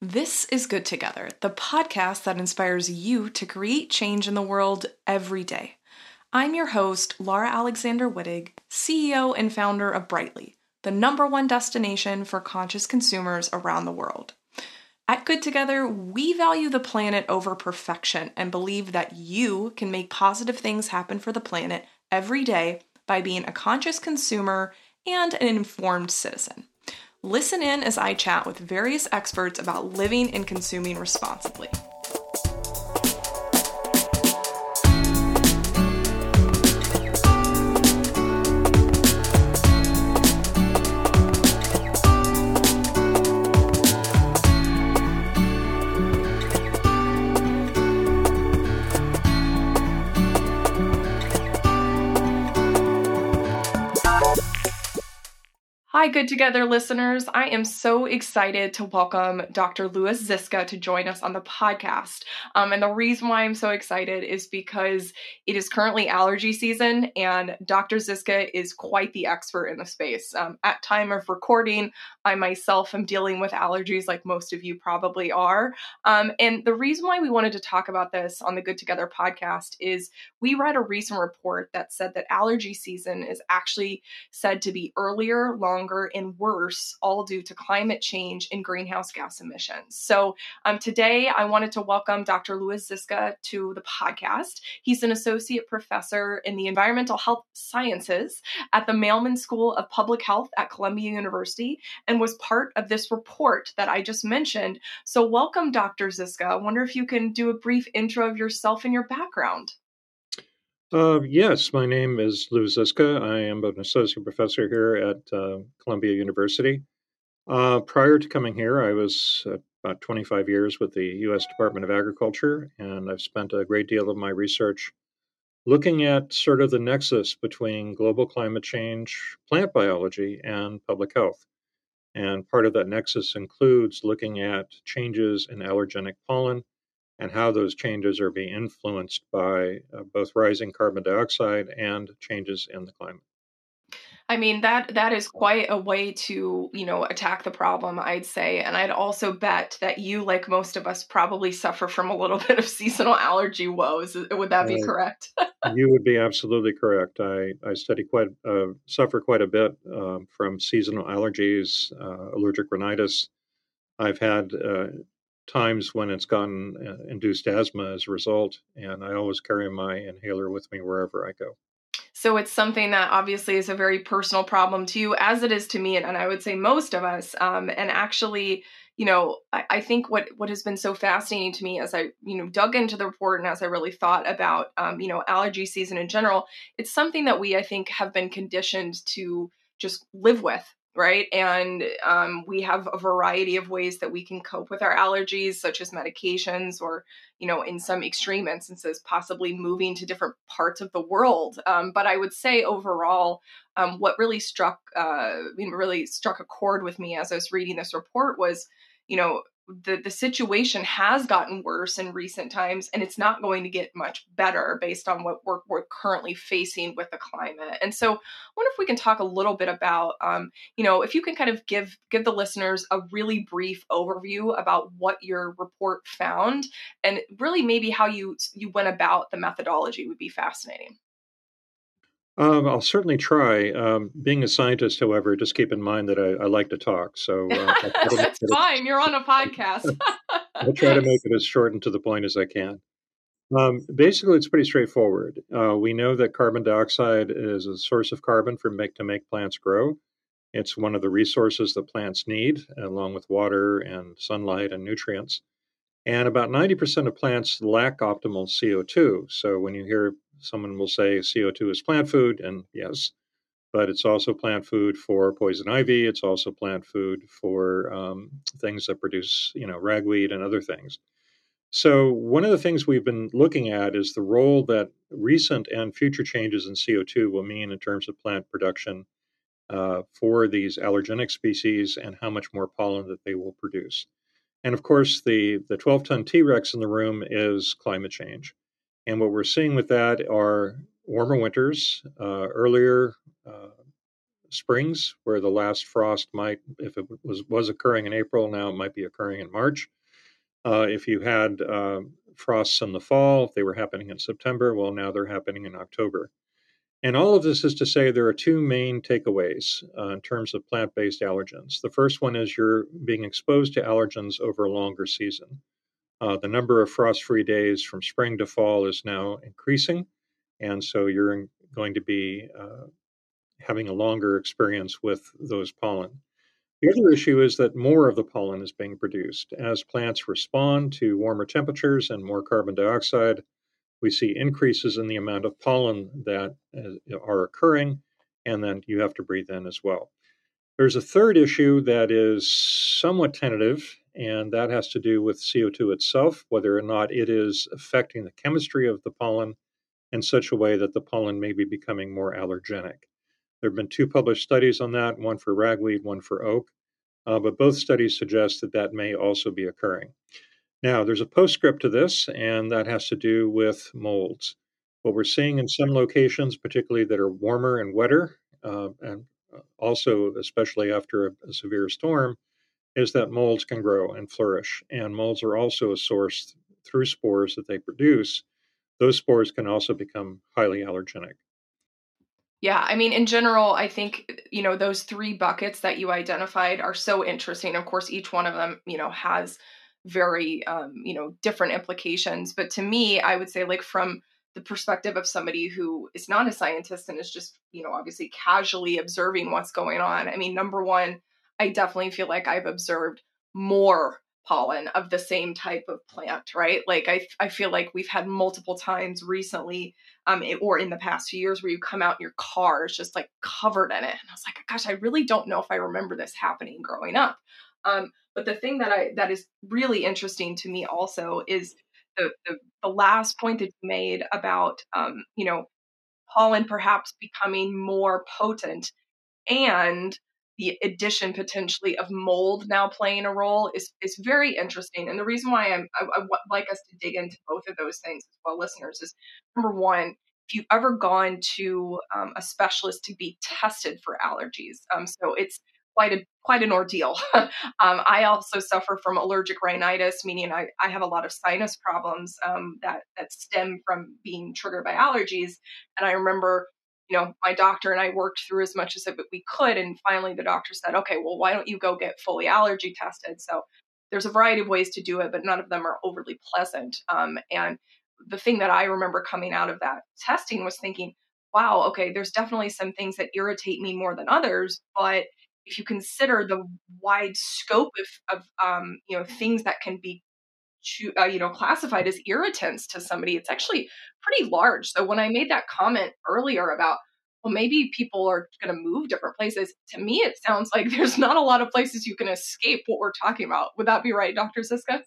This is Good Together, the podcast that inspires you to create change in the world every day. I'm your host, Laura Alexander Wittig, CEO and founder of Brightly, the number one destination for conscious consumers around the world. At Good Together, we value the planet over perfection and believe that you can make positive things happen for the planet every day by being a conscious consumer and an informed citizen. Listen in as I chat with various experts about living and consuming responsibly. Hi, Good Together listeners. I am so excited to welcome Dr. Lewis Ziska to join us on the podcast. Um, and the reason why I'm so excited is because it is currently allergy season, and Dr. Ziska is quite the expert in the space. Um, at time of recording, I myself am dealing with allergies, like most of you probably are. Um, and the reason why we wanted to talk about this on the Good Together podcast is we read a recent report that said that allergy season is actually said to be earlier, longer and worse, all due to climate change and greenhouse gas emissions. So, um, today I wanted to welcome Dr. Lewis Ziska to the podcast. He's an associate professor in the environmental health sciences at the Mailman School of Public Health at Columbia University and was part of this report that I just mentioned. So, welcome, Dr. Ziska. I wonder if you can do a brief intro of yourself and your background. Uh, yes, my name is Lou Ziska. I am an associate professor here at uh, Columbia University. Uh, prior to coming here, I was about 25 years with the U.S. Department of Agriculture, and I've spent a great deal of my research looking at sort of the nexus between global climate change, plant biology, and public health. And part of that nexus includes looking at changes in allergenic pollen and how those changes are being influenced by uh, both rising carbon dioxide and changes in the climate. I mean that that is quite a way to, you know, attack the problem, I'd say. And I'd also bet that you like most of us probably suffer from a little bit of seasonal allergy woes. Would that be uh, correct? you would be absolutely correct. I I study quite uh, suffer quite a bit um, from seasonal allergies, uh, allergic rhinitis. I've had uh, times when it's gotten uh, induced asthma as a result, and I always carry my inhaler with me wherever I go. So it's something that obviously is a very personal problem to you, as it is to me, and, and I would say most of us. Um, and actually, you know, I, I, think what what has been so fascinating to me as I, you know, dug into the report and as I really thought about, um, you know, allergy season in general, it's something that we I think have been conditioned to just live with right? And um, we have a variety of ways that we can cope with our allergies, such as medications, or, you know, in some extreme instances, possibly moving to different parts of the world. Um, but I would say overall, um, what really struck, uh, really struck a chord with me as I was reading this report was, you know, the the situation has gotten worse in recent times and it's not going to get much better based on what we're, we're currently facing with the climate. And so i wonder if we can talk a little bit about um, you know if you can kind of give give the listeners a really brief overview about what your report found and really maybe how you you went about the methodology would be fascinating um, I'll certainly try. Um, being a scientist, however, just keep in mind that I, I like to talk. So uh, that's fine. You're on a podcast. I'll try to make it as short and to the point as I can. Um, basically, it's pretty straightforward. Uh, we know that carbon dioxide is a source of carbon for make to make plants grow. It's one of the resources that plants need, along with water and sunlight and nutrients. And about 90% of plants lack optimal CO2. So when you hear someone will say CO2 is plant food, and yes, but it's also plant food for poison ivy. It's also plant food for um, things that produce, you know, ragweed and other things. So, one of the things we've been looking at is the role that recent and future changes in CO2 will mean in terms of plant production uh, for these allergenic species and how much more pollen that they will produce. And of course, the, the 12 ton T Rex in the room is climate change. And what we're seeing with that are warmer winters, uh, earlier uh, springs, where the last frost might, if it was was occurring in April, now it might be occurring in March. Uh, if you had uh, frosts in the fall, if they were happening in September, well, now they're happening in October. And all of this is to say there are two main takeaways uh, in terms of plant based allergens. The first one is you're being exposed to allergens over a longer season. Uh, the number of frost free days from spring to fall is now increasing. And so you're going to be uh, having a longer experience with those pollen. The other issue is that more of the pollen is being produced. As plants respond to warmer temperatures and more carbon dioxide, we see increases in the amount of pollen that uh, are occurring, and then you have to breathe in as well. There's a third issue that is somewhat tentative, and that has to do with CO2 itself, whether or not it is affecting the chemistry of the pollen in such a way that the pollen may be becoming more allergenic. There have been two published studies on that, one for ragweed, one for oak, uh, but both studies suggest that that may also be occurring. Now, there's a postscript to this, and that has to do with molds. What we're seeing in some locations, particularly that are warmer and wetter, uh, and uh, also especially after a, a, severe storm, is that molds can grow and flourish. And molds are also a source through spores that they produce. Those spores can also become highly allergenic. Yeah, I mean, in general, I think, you know, those three buckets that you identified are so interesting. Of course, each one of them, you know, has very um, you know different implications but to me i would say like from the perspective of somebody who is not a scientist and is just you know obviously casually observing what's going on i mean number one i definitely feel like i've observed more pollen of the same type of plant right? Like i, I feel like we've had multiple times recently um, it, or in the past few years where you come out and your car is just like covered in it and i was like gosh i really don't know if i remember this happening growing up. Um, but the thing that I that is really interesting to me also is the the, the last point that you made about um, you know pollen perhaps becoming more potent and the addition potentially of mold now playing a role is is very interesting. And the reason why I'm, I, I like us to dig into both of those things as well, listeners, is number one, if you've ever gone to um, a specialist to be tested for allergies, um, so it's quite a quite an ordeal. um, I also suffer from allergic rhinitis, meaning I, I have a lot of sinus problems um, that that stem from being triggered by allergies. And I remember, you know, my doctor and I worked through as much as we could, and finally the doctor said, "Okay, well, why don't you go get fully allergy tested?" So there's a variety of ways to do it, but none of them are overly pleasant. Um, and the thing that I remember coming out of that testing was thinking, wow, okay, there's definitely some things that irritate me more than others, but if you consider the wide scope of, of um, you know things that can be uh, you know classified as irritants to somebody it's actually pretty large. So when i made that comment earlier about well maybe people are going to move different places to me it sounds like there's not a lot of places you can escape what we're talking about. Would that be right dr Ziska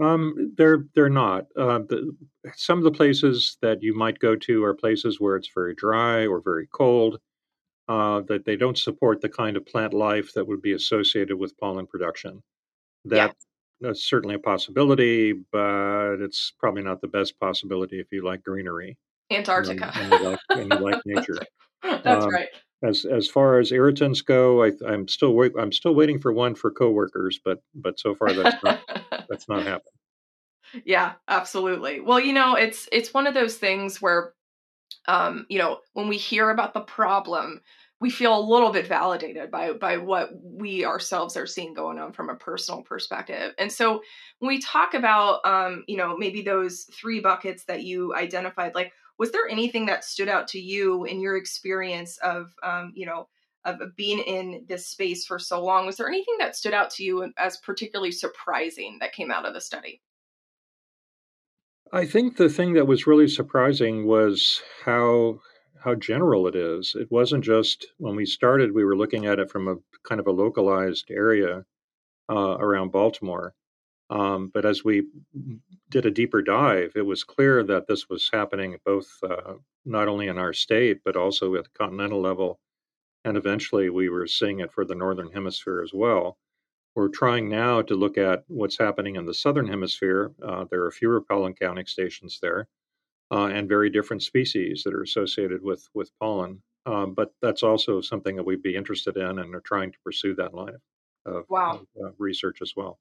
um they're they're not. Uh, the, some of the places that you might go to are places where it's very dry or very cold uh, that they don't support the kind of plant life that would be associated with pollen production. That. That's certainly a possibility, but it's probably not the best possibility if you like greenery. Antarctica. And, and, you, like, and you like nature. That's um, right. As as far as irritants go, I, am still wait, I'm still waiting for one for coworkers, but but so far that's not that's not happened. Yeah, absolutely. Well, you know, it's it's one of those things where um, you know, when we hear about the problem, we feel a little bit validated by by what we ourselves are seeing going on from a personal perspective. And so when we talk about um, you know, maybe those three buckets that you identified, like was there anything that stood out to you in your experience of um, you know, of being in this space for so long? Was there anything that stood out to you as particularly surprising that came out of the study? I think the thing that was really surprising was how how general it is. It wasn't just when we started, we were looking at it from a kind of a localized area uh, around Baltimore. Um, but as we did a deeper dive, it was clear that this was happening both uh, not only in our state, but also at the continental level. And eventually we were seeing it for the Northern Hemisphere as well. We're trying now to look at what's happening in the Southern Hemisphere. Uh, there are fewer pollen counting stations there uh, and very different species that are associated with with pollen. Um, but that's also something that we'd be interested in and are trying to pursue that line of, wow. of uh, research as well.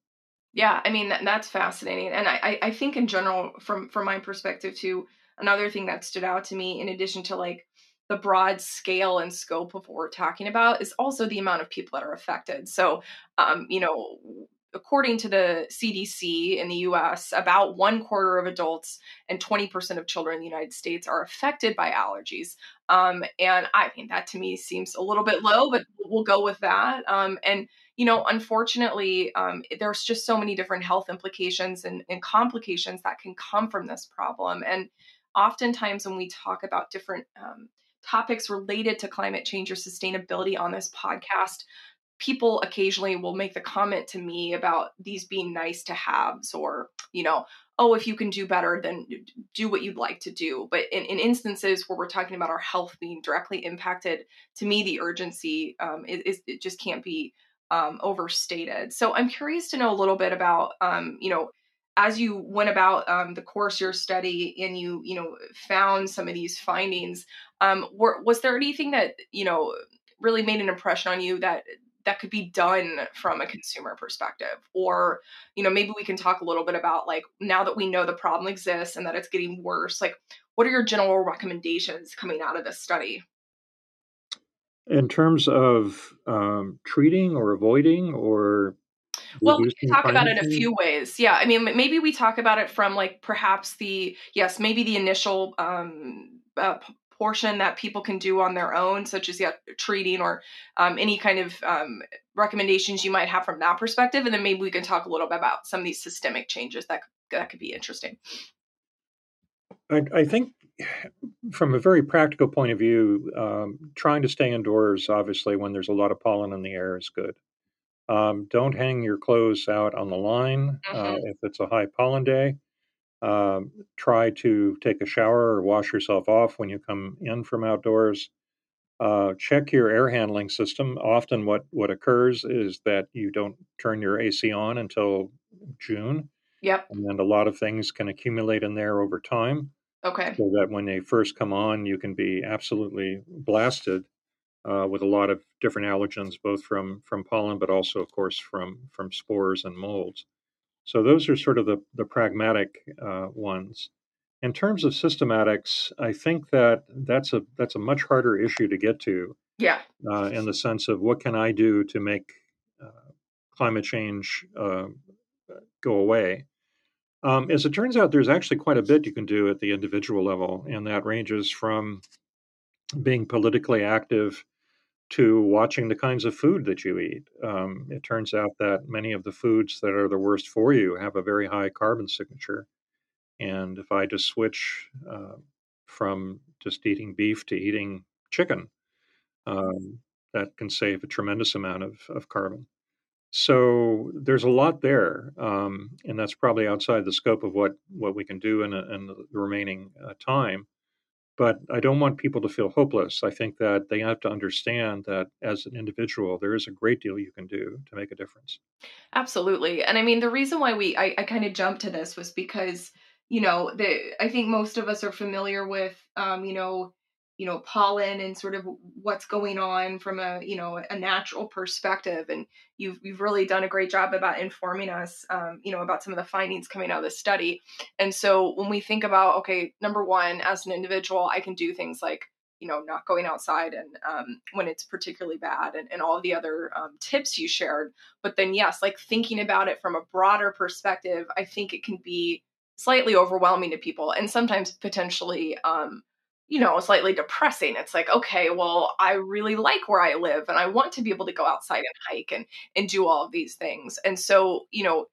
Yeah, I mean that, that's fascinating, and I, I think in general, from from my perspective too, another thing that stood out to me, in addition to like the broad scale and scope of what we're talking about, is also the amount of people that are affected. So, um, you know, according to the CDC in the US, about one quarter of adults and 20% of children in the United States are affected by allergies. Um, and I mean, that to me seems a little bit low, but we'll go with that. Um, and, you know, unfortunately, um, there's just so many different health implications and, and complications that can come from this problem. And oftentimes, when we talk about different um, topics related to climate change or sustainability on this podcast, people occasionally will make the comment to me about these being nice to haves or you know oh if you can do better then do what you'd like to do. But in, in instances where we're talking about our health being directly impacted to me the urgency um, is, it just can't be um, overstated. So i'm curious to know a little bit about um, you know as you went about um, the course your study and you you know found some of these findings um, were, was there anything that you know really made an impression on you that that could be done from a consumer perspective. Or you know maybe we can talk a little bit about like now that we know the problem exists and that it's getting worse like what are your general recommendations coming out of this study? In terms of um, treating or avoiding or well we can talk about it a few ways. Yeah i mean maybe we talk about it from like perhaps the yes maybe the initial um, uh, portion that people can do on their own, such as yeah, treating or um, any kind of um, recommendations you might have from that perspective, and then maybe we can talk a little bit about some of these systemic changes that that could be interesting. I, I think, from a very practical point of view, um, trying to stay indoors, obviously, when there's a lot of pollen in the air, is good. Um, don't hang your clothes out on the line uh, mm-hmm. uh, if it's a high pollen day. Um, try to take a shower or wash yourself off when you come in from outdoors. Uh, check your air handling system. Often, what what occurs is that you don't turn your AC on until June. Yep. And a lot of things can accumulate in there over time. Okay. So that when they first come on, you can be absolutely blasted uh, with a lot of different allergens, both from from pollen, but also, of course, from from spores and molds. So those are sort of the, the pragmatic uh, ones. In terms of systematics, I think that that's a that's a much harder issue to get to. Yeah. Uh, in the sense of what can I do to make uh, climate change uh, go away? Um, as it turns out, there's actually quite a bit you can do at the individual level, and that ranges from being politically active to watching the kinds of food that you eat. Um, it turns out that many of the foods that are the worst for you have a very high carbon signature. And if I just switch uh, from just eating beef to eating chicken, um, that can save a tremendous amount of, of carbon. So there's a lot there, um, and that's probably outside the scope of what, what we can do in, a, in the remaining uh, time. But I don't want people to feel hopeless. I think that they have to understand that as an individual, there is a great deal you can do to make a difference. Absolutely. And I mean, the reason why we, I, I kind of jumped to this was because, you know, the, I think most of us are familiar with, um, you know, you know pollen and sort of what's going on from a you know a natural perspective. And you've you've really done a great job about informing us um, you know about some of the findings coming out of the study. And so when we think about okay number one as an individual i can do things like you know not going outside and um, when it's particularly bad and, and all the other um, tips you shared. But then yes like thinking about it from a broader perspective i think it can be slightly overwhelming to people and sometimes potentially um, you know, slightly depressing. It's like, okay, well, I really like where I live and I want to be able to go outside and hike and and do all of these things. And so, you know,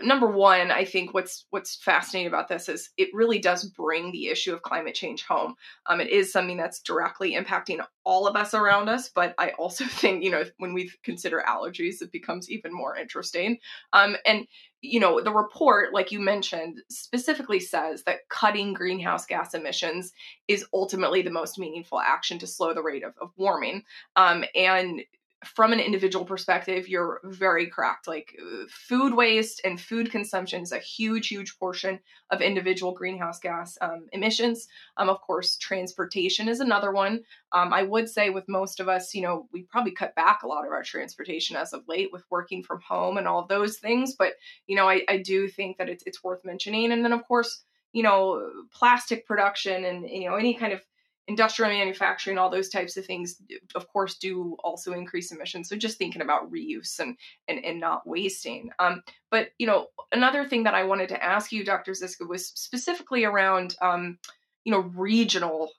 number one, I think what's what's fascinating about this is it really does bring the issue of climate change home. Um, it is something that's directly impacting all of us around us, but I also think you know when we consider allergies, it becomes even more interesting. Um, and you know, the report, like you mentioned, specifically says that cutting greenhouse gas emissions is ultimately the most meaningful action to slow the rate of, of warming. Um, and from an individual perspective, you're very correct. Like food waste and food consumption is a huge, huge portion of individual greenhouse gas um, emissions. Um, of course, transportation is another one. Um, I would say with most of us, you know, we probably cut back a lot of our transportation as of late with working from home and all those things. But you know, I, I do think that it's it's worth mentioning. And then of course, you know, plastic production and you know any kind of industrial manufacturing, all those types of things, of course, do also increase emissions. So just thinking about reuse and and, and not wasting. Um, but you know, another thing that I wanted to ask you, Dr. Ziska, was specifically around um, you know regional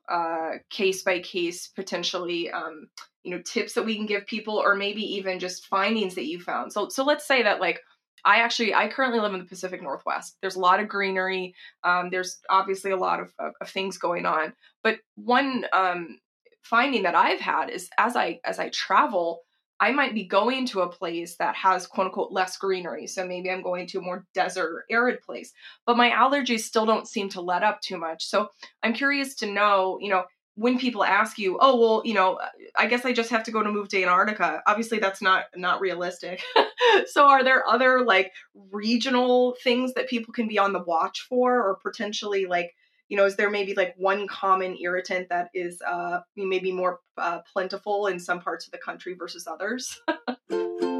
case by case potentially um, you know tips that we can give people, or maybe even just findings that you found. So so let's say that like I actually I currently live in the Pacific Northwest. There's a lot of greenery. Um, there's obviously a lot of, of, of, things going on. But one um, finding that I've had is as I as I travel, I might be going to a place that has quote unquote less greenery. So maybe I'm going to a more desert arid place, but my allergies still don't seem to let up too much. So I'm curious to know, you know, when people ask you, "Oh, well, you know, I guess I just have to go to move to Antarctica." Obviously, that's not not realistic. so, are there other like regional things that people can be on the watch for, or potentially like, you know, is there maybe like one common irritant that is uh, maybe more uh, plentiful in some parts of the country versus others?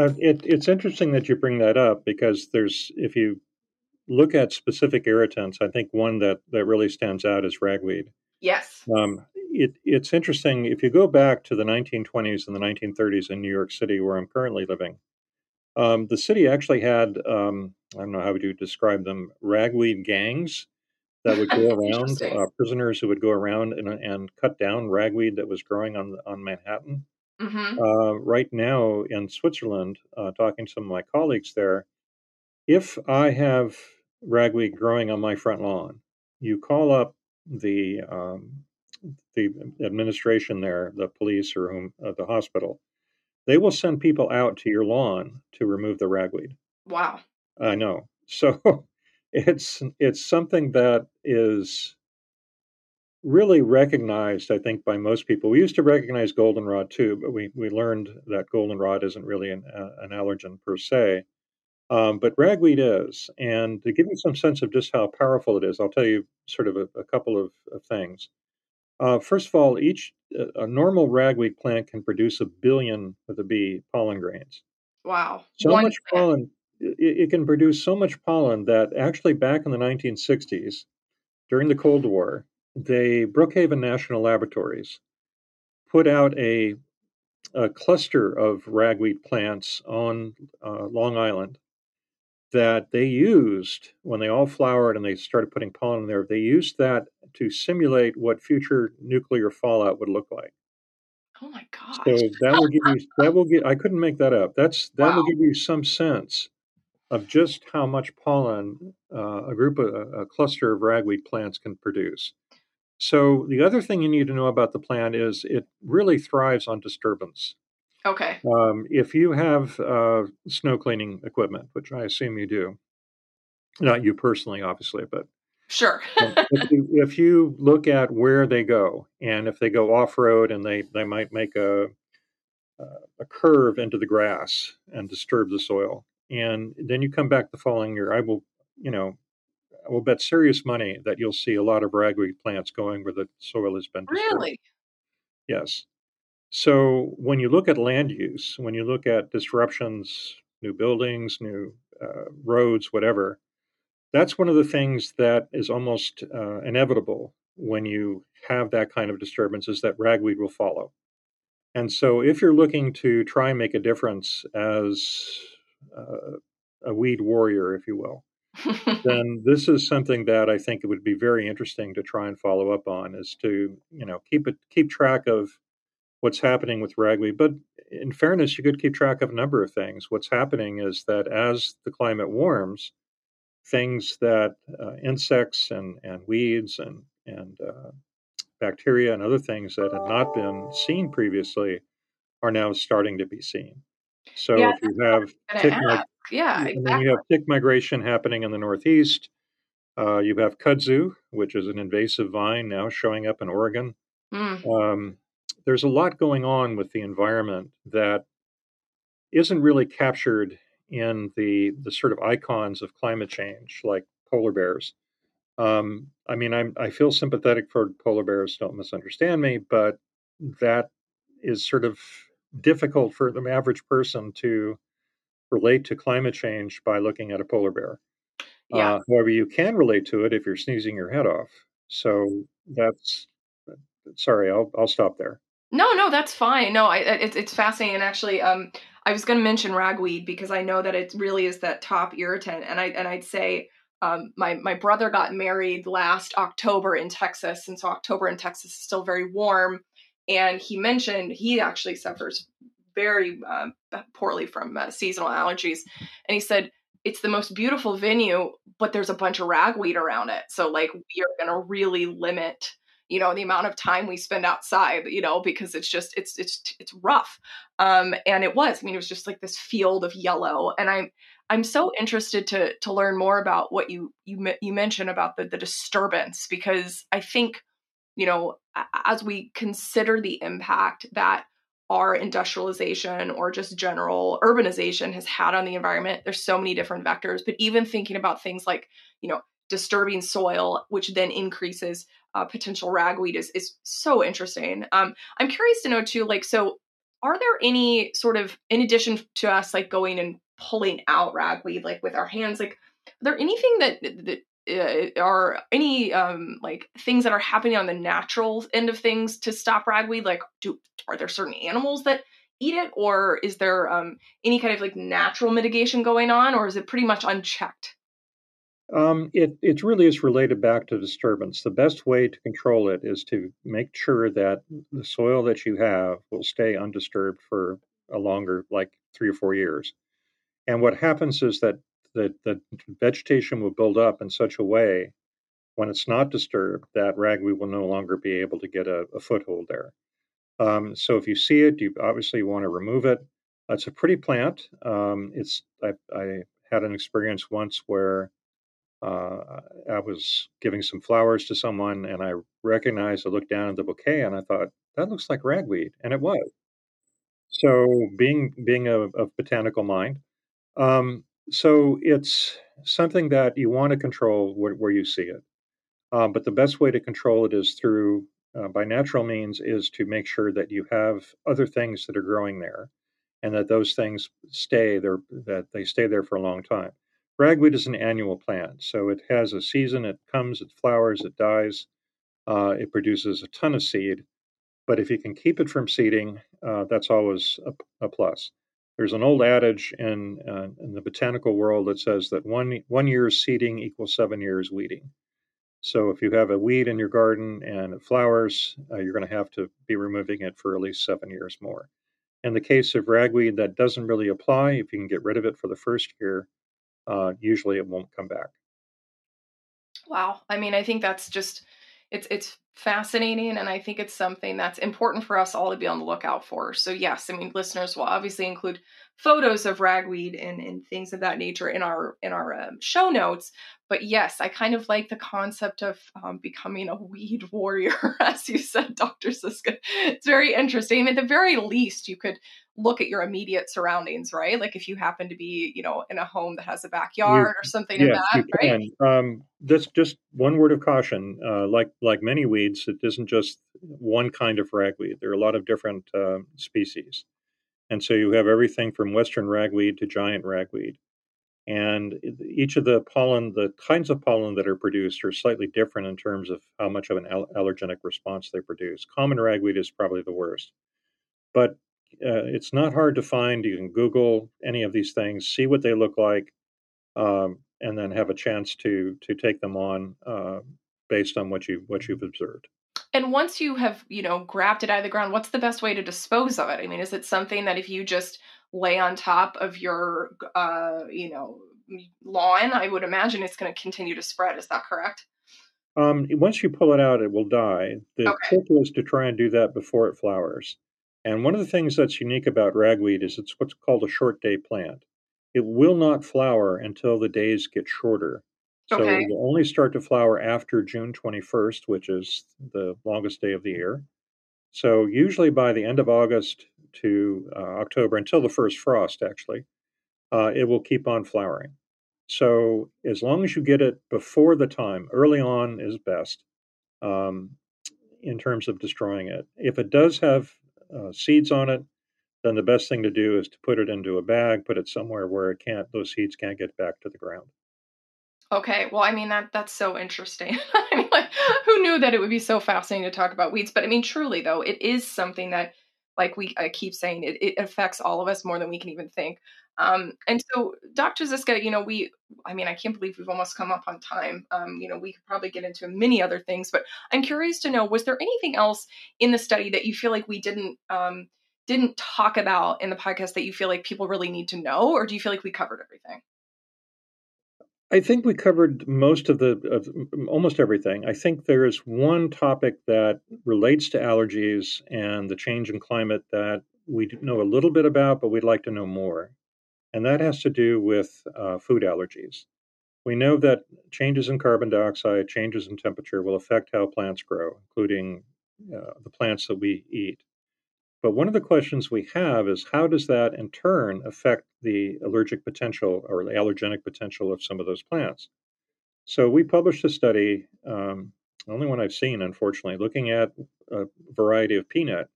Uh, it, it's interesting that you bring that up because there's, if you look at specific irritants, I think one that, that really stands out is ragweed. Yes. Um, it, it's interesting if you go back to the 1920s and the 1930s in New York City, where I'm currently living. Um, the city actually had um, I don't know how would you describe them ragweed gangs that would go around uh, prisoners who would go around and, and cut down ragweed that was growing on on Manhattan. Mm-hmm. Uh, right now in Switzerland, uh, talking to some of my colleagues there, if I have ragweed growing on my front lawn, you call up the um, the administration there, the police or whom, uh, the hospital. They will send people out to your lawn to remove the ragweed. Wow! I know. So it's it's something that is really recognized, I think, by most people. We used to recognize goldenrod too, but we, we learned that goldenrod isn't really an, uh, an allergen per se. Um, but ragweed is. And to give you some sense of just how powerful it is, I'll tell you sort of a, a couple of, of things. Uh, first of all, each uh, a normal ragweed plant can produce a billion with a B pollen grains. Wow! So One much plant. pollen. It, it, can produce so much pollen that actually back in the 1960s, during the Cold War, they Brookhaven National Laboratories put out a, a cluster of ragweed plants on uh, Long Island that they used when they all flowered and they started putting pollen in there. They used that to simulate what future nuclear fallout would look like. Oh my gosh! So that will give you that will get. I couldn't make that up. That's that wow. will give you some sense of just how much pollen uh, a group of a cluster of ragweed plants can produce. So the other thing you need to know about the plant is it really thrives on disturbance. Okay. Um, if you have uh, snow cleaning equipment, which I assume you do, not you personally, obviously, but sure. if, you, if, you, look at where they go, and if they go off road, and they they might make a a curve into the grass and disturb the soil, and then you come back the following year, I will, you know, will bet serious money that you'll see a lot of ragweed plants going where the soil has been disturbed. Really? Yes. So when you look at land use, when you look at disruptions, new buildings, new uh, roads, whatever, that's one of the things that is almost uh, inevitable when you have that kind of disturbance is that ragweed will follow. And so if you're looking to try and make a difference as uh, a weed warrior, if you will, then this is something that I think it would be very interesting to try and follow up on is to, you know, keep it keep track of what's happening with ragweed. But in fairness, you could keep track of a number of things. What's happening is that as the climate warms, things that uh, insects and, and weeds and, and uh, bacteria and other things that had not been seen previously are now starting to be seen. So yeah, if you have tick, yeah, exactly. and then you have tick migration happening in the Northeast, Uh, you have kudzu, which is an invasive vine now showing up in Oregon. Mm. Um, there's a lot going on with the environment that isn't really captured in the the sort of icons of climate change, like polar bears. Um, I mean, I'm, I feel sympathetic for polar bears. Don't misunderstand me, but that is sort of difficult for the average person to relate to climate change by looking at a polar bear. Yeah. Uh, however, you can relate to it if you're sneezing your head off. So that's sorry. I'll I'll stop there. No, no, that's fine. No, I, it's it's fascinating. And actually, um, I was going to mention ragweed because I know that it really is that top irritant, and I and I'd say um, my my brother got married last October in Texas, and so October in Texas is still very warm. And he mentioned he actually suffers very uh, poorly from uh, seasonal allergies, and he said it's the most beautiful venue, but there's a bunch of ragweed around it, so like we are going to really limit you know the amount of time we spend outside you know because it's just it's it's it's rough. Um and it was i mean it was just like this field of yellow. And i'm I'm so interested to to learn more about what you you you mentioned about the the disturbance because I think you know as we consider the impact that our industrialization or just general urbanization has had on the environment there's so many different vectors. But even thinking about things like you know disturbing soil which then increases uh, potential ragweed is is so interesting. Um, i'm curious to know too like so are there any sort of in addition to us like going and pulling out ragweed like with our hands like are there anything that that are any um like things that are happening on the natural end of things to stop ragweed like do are there certain animals that eat it or is there um any kind of like natural mitigation going on or is it pretty much unchecked um, it, it really is related back to disturbance. The best way to control it is to make sure that the soil that you have will stay undisturbed for a longer, like three or four years. And what happens is that the, the vegetation will build up in such a way when it's not disturbed that ragweed will no longer be able to get a, a foothold there. Um, so if you see it, you obviously want to remove it. It's a pretty plant. Um, it's I, I, had an experience once where uh, I was giving some flowers to someone, and I recognized. I looked down at the bouquet, and I thought that looks like ragweed, and it was. So, being being a, a botanical mind, um, so it's something that you want to control where, where you see it. Um, but the best way to control it is through, uh, by natural means, is to make sure that you have other things that are growing there, and that those things stay there, that they stay there for a long time. Ragweed is an annual plant, so it has a season. It comes, it flowers, it dies, uh, it produces a ton of seed. But if you can keep it from seeding, uh, that's always a, a plus. There's an old adage in, uh, in the botanical world that says that one, one year's seeding equals seven years weeding. So if you have a weed in your garden and it flowers, uh, you're going to have to be removing it for at least seven years more. In the case of ragweed, that doesn't really apply. If you can get rid of it for the first year, uh, usually it won't come back. Wow. I mean, I think that's just it's it's fascinating and i think it's something that's important for us all to be on the lookout for so yes i mean listeners will obviously include photos of ragweed and, and things of that nature in our in our um, show notes but yes i kind of like the concept of um, becoming a weed warrior as you said dr Ziska it's very interesting I mean, at the very least you could look at your immediate surroundings, right? Like if you happen to be, you know, in a home that has a backyard you, or something yes, like that, right? Um, that's just one word of caution. Uh, like like many weeds, it isn't just one kind of ragweed. There are a lot of different uh, species, and so you have everything from western ragweed to giant ragweed. And each of the pollen, the kinds of pollen that are produced, are slightly different in terms of how much of an allergenic response they produce. Common ragweed is probably the worst. But uh, it's not hard to find. You can Google any of these things, see what they look like, um, and then have a chance to to take them on uh, based on what you what you've observed. And once you have you know grabbed it out of the ground, what's the best way to dispose of it? I mean, is it something that if you just lay on top of your uh, you know lawn, I would imagine it's going to continue to spread. Is that correct? Um, once you pull it out, it will die. The okay. trick is to try and do that before it flowers. And one of the things that's unique about ragweed is it's what's called a short day plant. It will not flower until the days get shorter. So Okay. it will only start to flower after June 21st, which is the longest day of the year. So usually by the end of August to uh, October, until the first frost, actually, uh, it will keep on flowering. So as long as you get it before the time, early on is best um, in terms of destroying it. If it does have uh, seeds on it, then the best thing to do is to put it into a bag, put it somewhere where it can't; those seeds can't get back to the ground. Okay, well, I mean that that's so interesting. I mean, like, who knew that it would be so fascinating to talk about weeds? But I mean, truly though, it is something that, like we I keep saying, it, it affects all of us more than we can even think. Um, and so, Dr. Ziska, you know, we, I mean, I can't believe we've almost come up on time. Um, you know, we could probably get into many other things, but I'm curious to know, was there anything else in the study that you feel like we didn't um, didn't talk about in the podcast that you feel like people really need to know, or do you feel like we covered everything? I think we covered most of the of almost everything. I think there is one topic that relates to allergies and the change in climate that we know a little bit about, but we'd like to know more, and that has to do with uh, food allergies. We know that changes in carbon dioxide, changes in temperature will affect how plants grow, including uh, the plants that we eat. But one of the questions we have is how does that in turn affect the allergic potential or the allergenic potential of some of those plants? So we published a study, um, the only one I've seen, unfortunately, looking at a variety of peanut,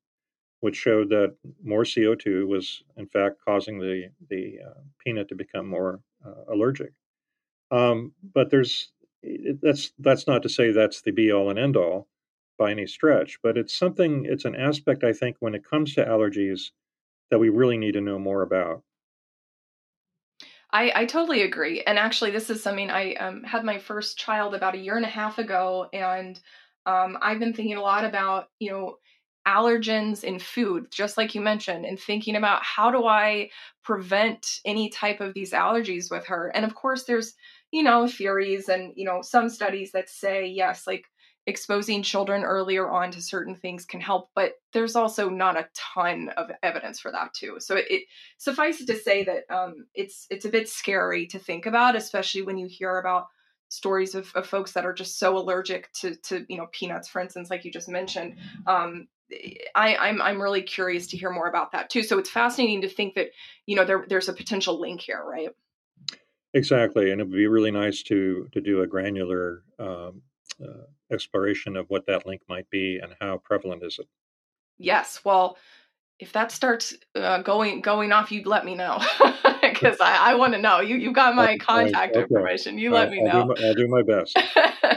which showed that more CO2 was in fact causing the the uh, peanut to become more uh, allergic. Um, but there's that's that's not to say that's the be all and end all by any stretch, but it's something, it's an aspect, I think, when it comes to allergies that we really need to know more about. I, I totally agree. And actually, this is something I um, had my first child about a year and a half ago. And um, I've been thinking a lot about, you know, allergens in food, just like you mentioned, and thinking about how do I prevent any type of these allergies with her. And of course, there's, you know, theories and, you know, some studies that say, yes, like exposing children earlier on to certain things can help but there's also not a ton of evidence for that too so it, it suffices to say that um, it's it's a bit scary to think about especially when you hear about stories of, of folks that are just so allergic to to you know peanuts for instance like you just mentioned um, I, I'm I'm really curious to hear more about that too. So it's fascinating to think that you know there there's a potential link here, right? Exactly, and it would be really nice to to do a granular um, uh, exploration of what that link might be and how prevalent is it. Yes. Well, if that starts uh, going going off, you let me know because I, I want to know. You you got my contact okay. information. You let I'll, me know. I'll do my, I'll do my best.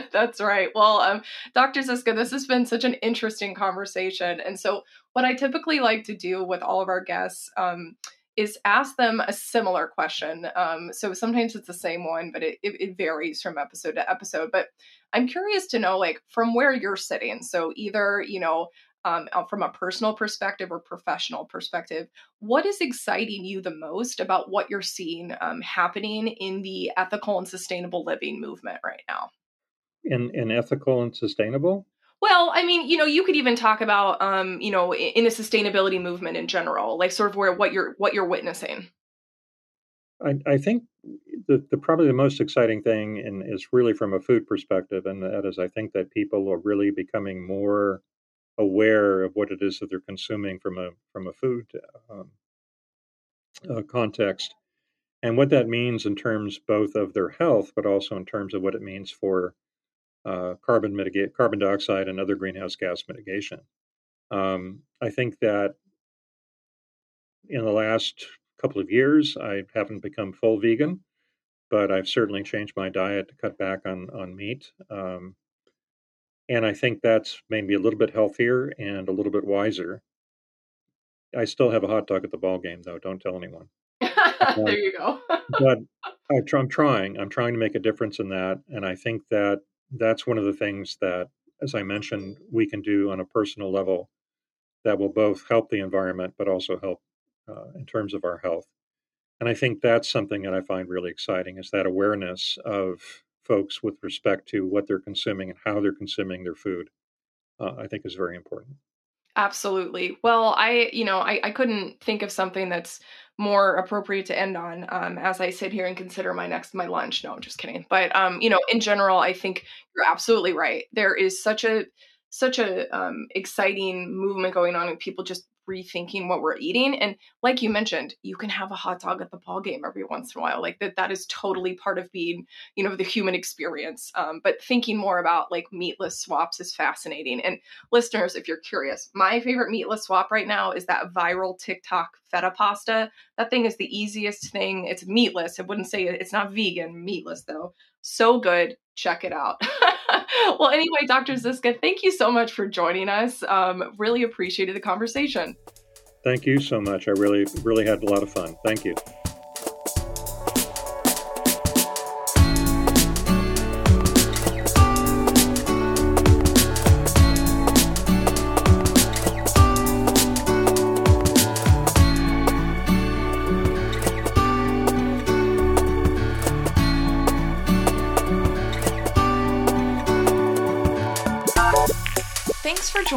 That's right. Well, um, Dr. Ziska, this has been such an interesting conversation, and so what I typically like to do with all of our guests. Um, is ask them a similar question. Um, so sometimes it's the same one, but it, it, it, varies from episode to episode. But I'm curious to know, like, from where you're sitting. So either, you know, um, from a personal perspective or professional perspective, what is exciting you the most about what you're seeing um, happening in the ethical and sustainable living movement right now? In, in ethical and sustainable? Well, I mean, you know, you could even talk about, um, you know, in a sustainability movement in general, like sort of where what you're what you're witnessing. I, I think the, the probably the most exciting thing in, is really from a food perspective, and that is I think that people are really becoming more aware of what it is that they're consuming from a from a food um, uh, context, and what that means in terms both of their health, but also in terms of what it means for uh, carbon mitigate carbon dioxide and other greenhouse gas mitigation. Um, I think that in the last couple of years, I haven't become full vegan, but I've certainly changed my diet to cut back on on meat. Um, and I think that's made me a little bit healthier and a little bit wiser. I still have a hot dog at the ball game, though. Don't tell anyone. there you go. but I, I'm trying. I'm trying to make a difference in that, and I think that that's one of the things that, as I mentioned, we can do on a personal level that will both help the environment but also help uh, in terms of our health. And I think that's something that I find really exciting is that awareness of folks with respect to what they're consuming and how they're consuming their food. Uh, I think is very important. Absolutely. Well, I, you know, I, I couldn't think of something that's more appropriate to end on um, as I sit here and consider my next my lunch. No, I'm just kidding. But um, you know, in general, I think you're absolutely right. There is such a such a um, exciting movement going on and people just rethinking what we're eating and like you mentioned you can have a hot dog at the ball game every once in a while like that that is totally part of being you know the human experience um, but thinking more about like meatless swaps is fascinating and listeners if you're curious my favorite meatless swap right now is that viral tiktok feta pasta that thing is the easiest thing it's meatless i wouldn't say it's not vegan meatless though so good check it out well, anyway, Dr. Ziska, thank you so much for joining us. Um, really appreciated the conversation. Thank you so much. I really, really had a lot of fun. Thank you.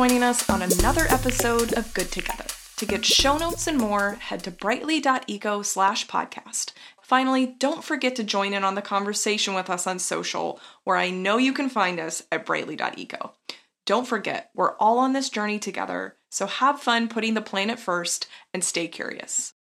Joining us on another episode of Good Together. To get show notes and more, head to brightly.eco slash podcast. Finally, don't forget to join in on the conversation with us on social, where I know you can find us at brightly.eco. Don't forget, we're all on this journey together, so have fun putting the planet first and stay curious.